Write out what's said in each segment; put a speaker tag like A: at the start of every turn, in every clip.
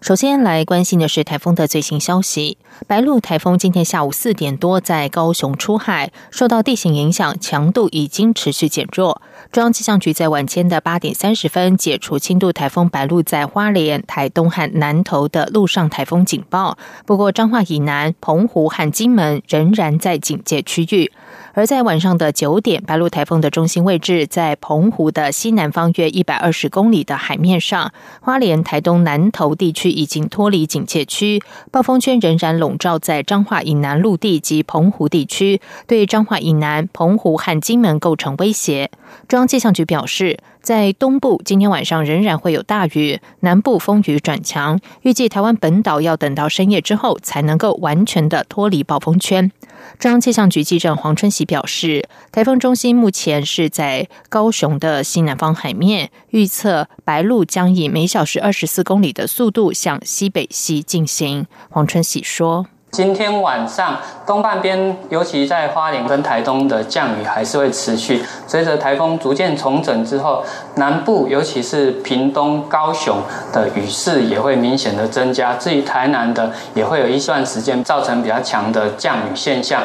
A: 首先来关心的是台风的最新消息。白鹿台风今天下午四点多在高雄出海，受到地形影响，强度已经持续减弱。中央气象局在晚间的八点三十分解除轻度台风白鹿在花莲、台东和南投的陆上台风警报。不过，彰化以南、澎湖和金门仍然在警戒区域。而在晚上的九点，白鹿台风的中心位置在澎湖的西南方约一百二十公里的海面上。花莲、台东南投地区已经脱离警戒区，暴风圈仍然笼罩在彰化以南陆地及澎湖地区，对彰化以南、澎湖和金门构成威胁。中央气象局表示。在东部，今天晚上仍然会有大雨；南部风雨转强，预计台湾本岛要等到深夜之后才能够完全的脱离暴风圈。中央气象局记者黄春喜表示，台风中心目前是在高雄的西南方海面，预测白鹿将以每小时二十四公里的速度向西北西进行。黄春喜说。
B: 今天晚上东半边，尤其在花莲跟台东的降雨还是会持续。随着台风逐渐重整之后，南部尤其是屏东、高雄的雨势也会明显的增加。至于台南的，也会有一段时间造成比较强的降雨现象。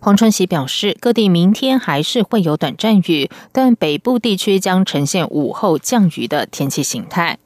A: 黄春喜表示，各地明天还是会有短暂雨，但北部地区将呈现午后降雨的天气形态。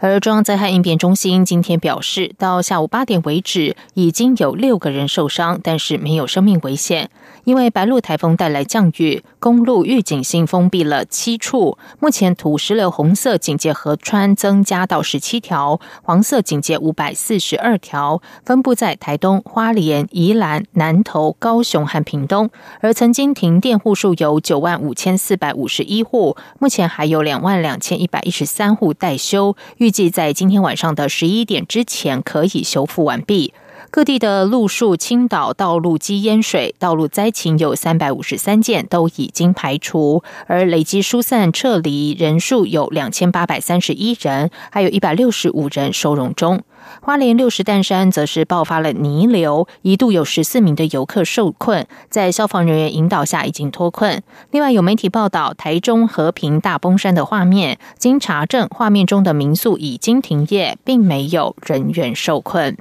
A: 而中央灾害应变中心今天表示，到下午八点为止，已经有六个人受伤，但是没有生命危险。因为白鹿台风带来降雨，公路预警性封闭了七处。目前土石流红色警戒河川增加到十七条，黄色警戒五百四十二条，分布在台东、花莲、宜兰、南投、高雄和屏东。而曾经停电户数有九万五千四百五十一户，目前还有两万两千一百一十三户待修，预预计在今天晚上的十一点之前可以修复完毕。各地的路树倾倒、道路积淹水、道路灾情有三百五十三件，都已经排除，而累计疏散撤离人数有两千八百三十一人，还有一百六十五人收容中。花莲六十担山则是爆发了泥流，一度有十四名的游客受困，在消防人员引导下已经脱困。另外有媒体报道台中和平大崩山的画面，经查证，画面中的民宿已经停业，并没有人员受困。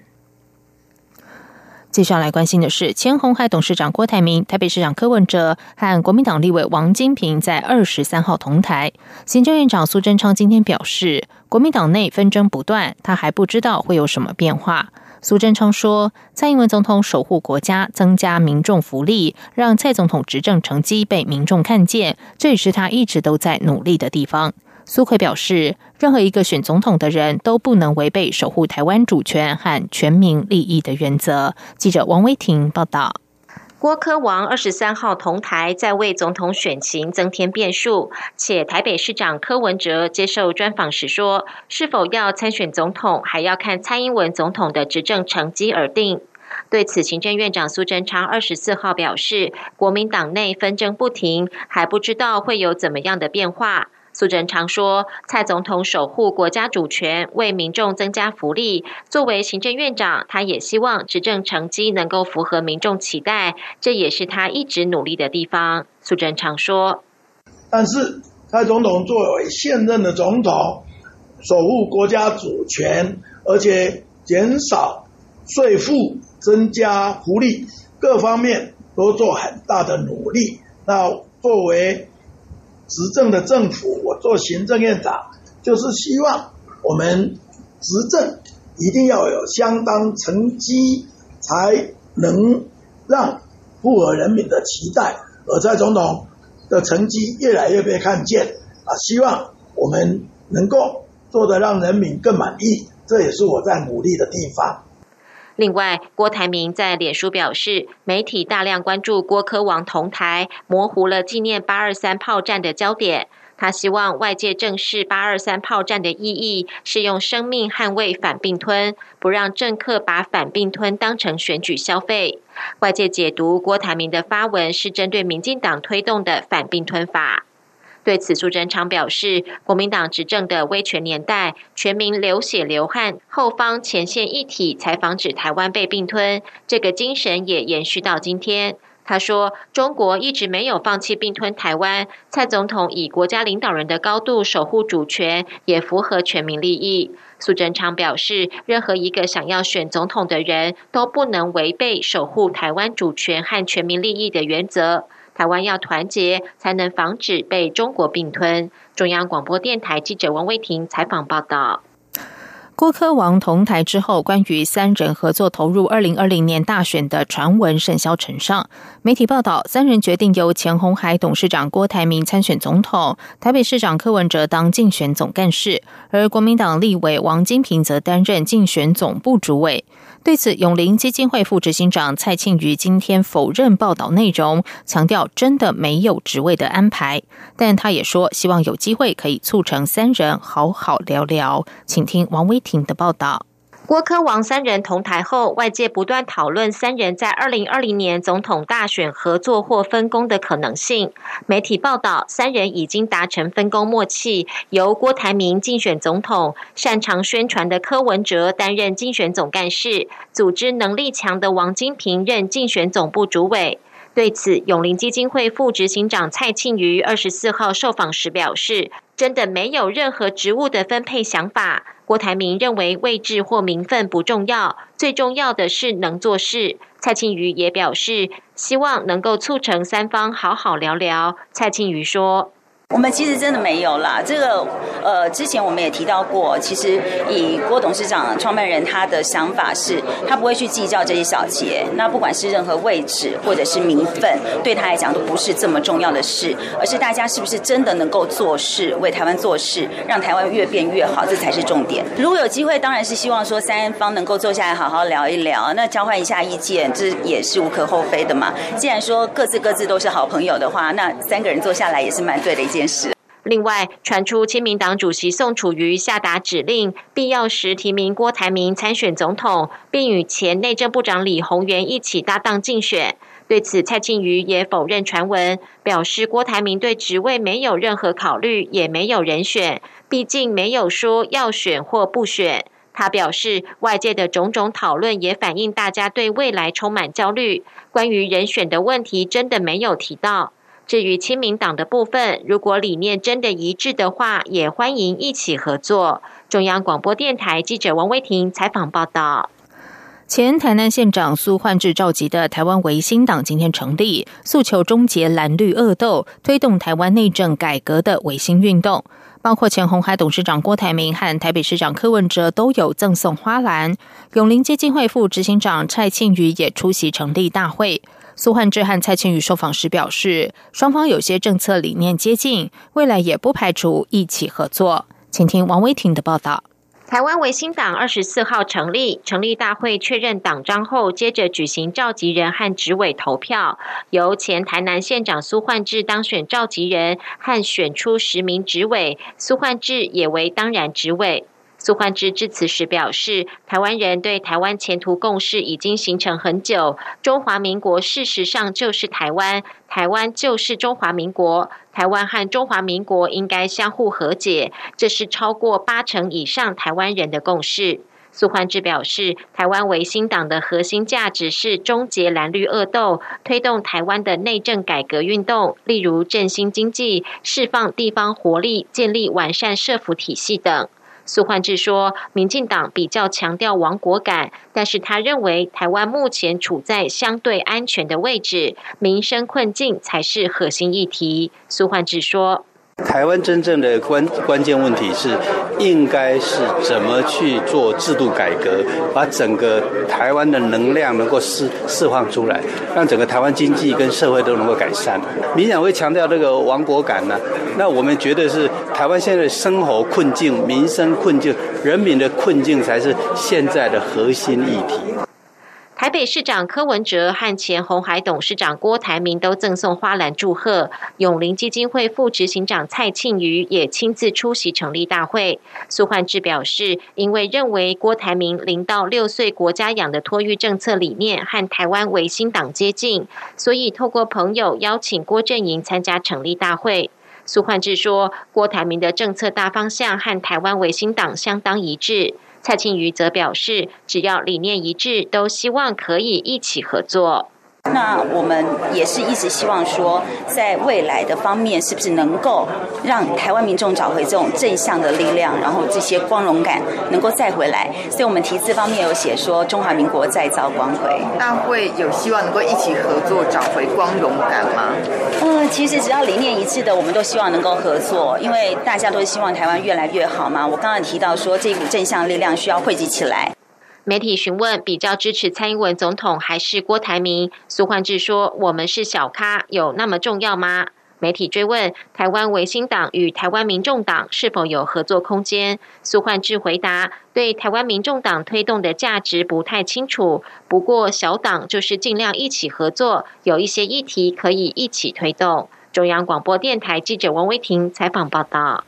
A: 接下来关心的是，前红海董事长郭台铭、台北市长柯文哲和国民党立委王金平在二十三号同台。行政院长苏贞昌今天表示，国民党内纷争不断，他还不知道会有什么变化。苏贞昌说，蔡英文总统守护国家，增加民众福利，让蔡总统执政成绩被民众看见，这也是他一直都在努力的地方。苏奎表示，任何一个选总统的人都不能违背守护台湾主权和全民利益的原则。记者王威婷报道。
C: 郭科王二十三号同台，在为总统选情增添变数。且台北市长柯文哲接受专访时说，是否要参选总统，还要看蔡英文总统的执政成绩而定。对此，行政院长苏贞昌二十四号表示，国民党内纷争不停，还不知道会有怎么样的变化。苏贞昌说：“蔡总统守护国家主权，为民众增加福利。作为行政院长，他也希望执政成绩能够符合民众期待，这也是他一直努力的地方。”苏贞昌说：“
D: 但是蔡总统作为现任的总统，守护国家主权，而且减少税负、增加福利，各方面都做很大的努力。那作为……”执政的政府，我做行政院长，就是希望我们执政一定要有相当成绩，才能让符合人民的期待。而蔡总统的成绩越来越被看见啊，希望我们能够做得让人民更满意，这也是我在努力的地方。
C: 另外，郭台铭在脸书表示，媒体大量关注郭科王同台，模糊了纪念八二三炮战的焦点。他希望外界正视八二三炮战的意义是用生命捍卫反并吞，不让政客把反并吞当成选举消费。外界解读郭台铭的发文是针对民进党推动的反并吞法。对此，苏贞昌表示，国民党执政的威权年代，全民流血流汗，后方前线一体，才防止台湾被并吞。这个精神也延续到今天。他说：“中国一直没有放弃并吞台湾，蔡总统以国家领导人的高度守护主权，也符合全民利益。”苏贞昌表示：“任何一个想要选总统的人都不能违背守护台湾主权和全民利益的原则。台湾要团结，才能防止被中国并吞。”中央广播电台记者王威婷采访报道。
A: 郭科王同台之后，关于三人合作投入二零二零年大选的传闻甚嚣尘上。媒体报道，三人决定由前红海董事长郭台铭参选总统，台北市长柯文哲当竞选总干事，而国民党立委王金平则担任竞选总部主委。对此，永林基金会副执行长蔡庆瑜今天否认报道内容，强调真的没有职位的安排。但他也说，希望有机会可以促成三人好好聊聊。请听王威婷的报道。
C: 郭科王三人同台后，外界不断讨论三人在二零二零年总统大选合作或分工的可能性。媒体报道，三人已经达成分工默契，由郭台铭竞选总统，擅长宣传的柯文哲担任竞选总干事，组织能力强的王金平任竞选总部主委。对此，永林基金会副执行长蔡庆瑜二十四号受访时表示：“真的没有任何职务的分配想法。”郭台铭认为位置或名分不重要，最重要的是能做事。蔡庆瑜也表示，希望能够促成三方好好聊聊。蔡庆瑜说。
E: 我们其实真的没有啦，这个呃，之前我们也提到过，其实以郭董事长创办人他的想法是，他不会去计较这些小节，那不管是任何位置或者是名分，对他来讲都不是这么重要的事，而是大家是不是真的能够做事，为台湾做事，让台湾越变越好，这才是重点。如果有机会，当然是希望说三方能够坐下来好好聊一聊，那交换一下意见，这也是无可厚非的嘛。既然说各自各自都是好朋友的话，那三个人坐下来也是蛮对的一件。
C: 另外，传出亲民党主席宋楚瑜下达指令，必要时提名郭台铭参选总统，并与前内政部长李鸿源一起搭档竞选。对此，蔡庆瑜也否认传闻，表示郭台铭对职位没有任何考虑，也没有人选，毕竟没有说要选或不选。他表示，外界的种种讨论也反映大家对未来充满焦虑，关于人选的问题真的没有提到。至于亲民党的部分，如果理念真的一致的话，也欢迎一起合作。中央广播电台记者王威婷采访报道。
A: 前台南县长苏焕智召集的台湾维新党今天成立，诉求终结蓝绿恶斗，推动台湾内政改革的维新运动。包括前红海董事长郭台铭和台北市长柯文哲都有赠送花篮。永林基金会副执行长蔡庆瑜也出席成立大会。苏焕智和蔡庆宇受访时表示，双方有些政策理念接近，未来也不排除一起合作。请听王威婷的报道。
C: 台湾维新党二十四号成立，成立大会确认党章后，接着举行召集人和执委投票，由前台南县长苏焕智当选召集人，和选出十名执委，苏焕智也为当然执委。苏焕智致辞时表示，台湾人对台湾前途共识已经形成很久。中华民国事实上就是台湾，台湾就是中华民国，台湾和中华民国应该相互和解，这是超过八成以上台湾人的共识。苏焕智表示，台湾维新党的核心价值是终结蓝绿恶斗，推动台湾的内政改革运动，例如振兴经济、释放地方活力、建立完善社福体系等。苏焕智说：“民进党比较强调亡国感，但是他认为台湾目前处在相对安全的位置，民生困境才是核心议题。”苏焕智说。
F: 台湾真正的关关键问题是，应该是怎么去做制度改革，把整个台湾的能量能够释释放出来，让整个台湾经济跟社会都能够改善。民想会强调这个亡国感呢？那我们觉得是台湾现在生活困境、民生困境、人民的困境才是现在的核心议题。
C: 台北市长柯文哲和前红海董事长郭台铭都赠送花篮祝贺，永林基金会副执行长蔡庆瑜也亲自出席成立大会。苏焕智表示，因为认为郭台铭零到六岁国家养的托育政策理念和台湾维新党接近，所以透过朋友邀请郭阵营参加成立大会。苏焕智说，郭台铭的政策大方向和台湾维新党相当一致。蔡庆瑜则表示，只要理念一致，都希望可以一起合作。
E: 那我们也是一直希望说，在未来的方面，是不是能够让台湾民众找回这种正向的力量，然后这些光荣感能够再回来？所以我们题字方面有写说，中华民国再造光辉。
G: 那会有希望能够一起合作找回光荣感吗？
E: 嗯，其实只要理念一致的，我们都希望能够合作，因为大家都希望台湾越来越好嘛。我刚刚提到说，这股正向力量需要汇集起来。
C: 媒体询问比较支持蔡英文总统还是郭台铭，苏焕智说：“我们是小咖，有那么重要吗？”媒体追问台湾维新党与台湾民众党是否有合作空间，苏焕智回答：“对台湾民众党推动的价值不太清楚，不过小党就是尽量一起合作，有一些议题可以一起推动。”中央广播电台记者王维婷采访报道。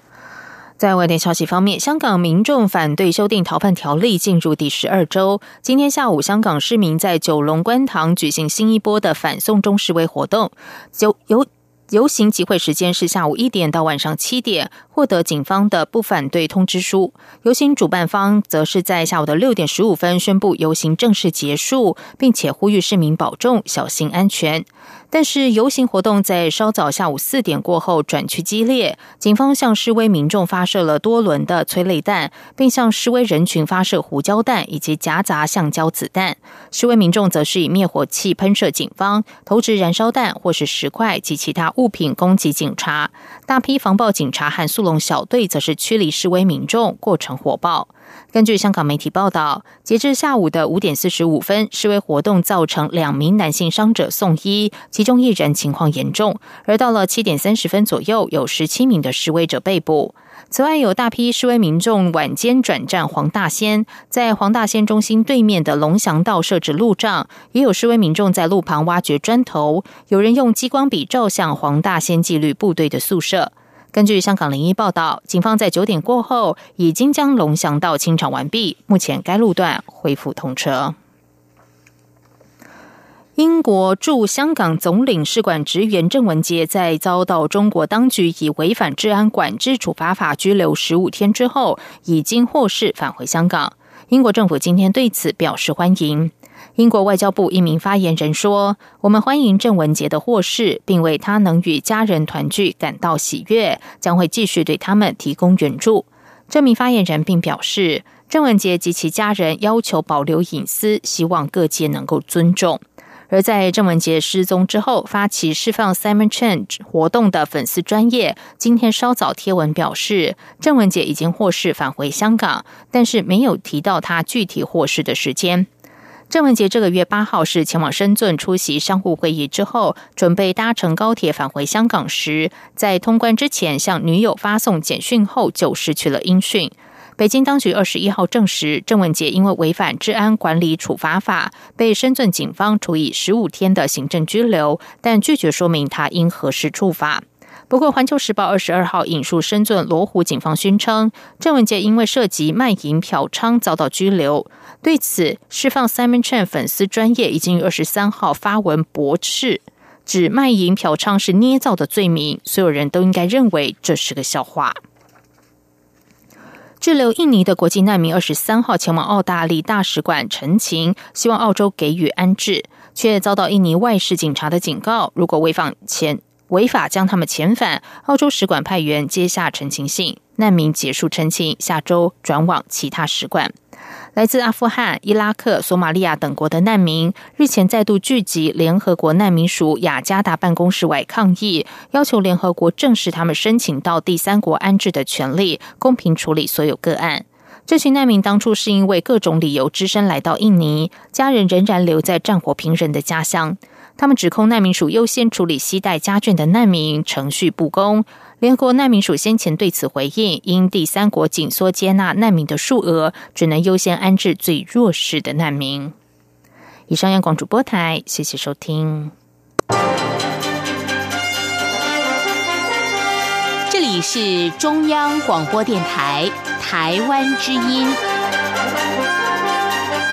A: 在外电消息方面，香港民众反对修订逃犯条例进入第十二周。今天下午，香港市民在九龙观塘举行新一波的反送中示威活动，游游游行集会时间是下午一点到晚上七点。获得警方的不反对通知书，游行主办方则是在下午的六点十五分宣布游行正式结束，并且呼吁市民保重、小心安全。但是游行活动在稍早下午四点过后转趋激烈，警方向示威民众发射了多轮的催泪弹，并向示威人群发射胡椒弹以及夹杂橡胶子弹。示威民众则是以灭火器喷射警方，投掷燃烧弹或是石块及其他物品攻击警察。大批防暴警察和速龙小队则是驱离示威民众，过程火爆。根据香港媒体报道，截至下午的五点四十五分，示威活动造成两名男性伤者送医，其中一人情况严重。而到了七点三十分左右，有十七名的示威者被捕。此外，有大批示威民众晚间转战黄大仙，在黄大仙中心对面的龙翔道设置路障，也有示威民众在路旁挖掘砖头，有人用激光笔照向黄大仙纪律部队的宿舍。根据香港零一报道，警方在九点过后已经将龙翔道清场完毕，目前该路段恢复通车。英国驻香港总领事馆职员郑文杰在遭到中国当局以违反治安管制处罚法拘留十五天之后，已经获释返回香港。英国政府今天对此表示欢迎。英国外交部一名发言人说：“我们欢迎郑文杰的获释，并为他能与家人团聚感到喜悦，将会继续对他们提供援助。”这名发言人并表示，郑文杰及其家人要求保留隐私，希望各界能够尊重。而在郑文杰失踪之后，发起释放 Simon Change 活动的粉丝专业今天稍早贴文表示，郑文杰已经获释返回香港，但是没有提到他具体获释的时间。郑文杰这个月八号是前往深圳出席商务会议之后，准备搭乘高铁返回香港时，在通关之前向女友发送简讯后就失去了音讯。北京当局二十一号证实，郑文杰因为违反治安管理处罚法，被深圳警方处以十五天的行政拘留，但拒绝说明他因何事处罚。不过，《环球时报》二十二号引述深圳罗湖警方宣称，郑文杰因为涉及卖淫嫖娼遭到拘留。对此，释放 Simon Chan 粉丝专业已经于二十三号发文驳斥，指卖淫嫖娼是捏造的罪名，所有人都应该认为这是个笑话。滞留印尼的国际难民二十三号前往澳大利大使馆陈情，希望澳洲给予安置，却遭到印尼外事警察的警告：如果违反前。违法将他们遣返，澳洲使馆派员接下陈情信，难民结束陈情，下周转往其他使馆。来自阿富汗、伊拉克、索马利亚等国的难民日前再度聚集联合国难民署雅加达办公室外抗议，要求联合国正视他们申请到第三国安置的权利，公平处理所有个案。这群难民当初是因为各种理由只身来到印尼，家人仍然留在战火频仍的家乡。他们指控难民署优先处理携带家眷的难民，程序不公。联合国难民署先前对此回应，因第三国紧缩接纳难民的数额，只能优先安置最弱势的难民。以上央广主播台，谢谢收听。
H: 这里是中央广播电台台湾之音。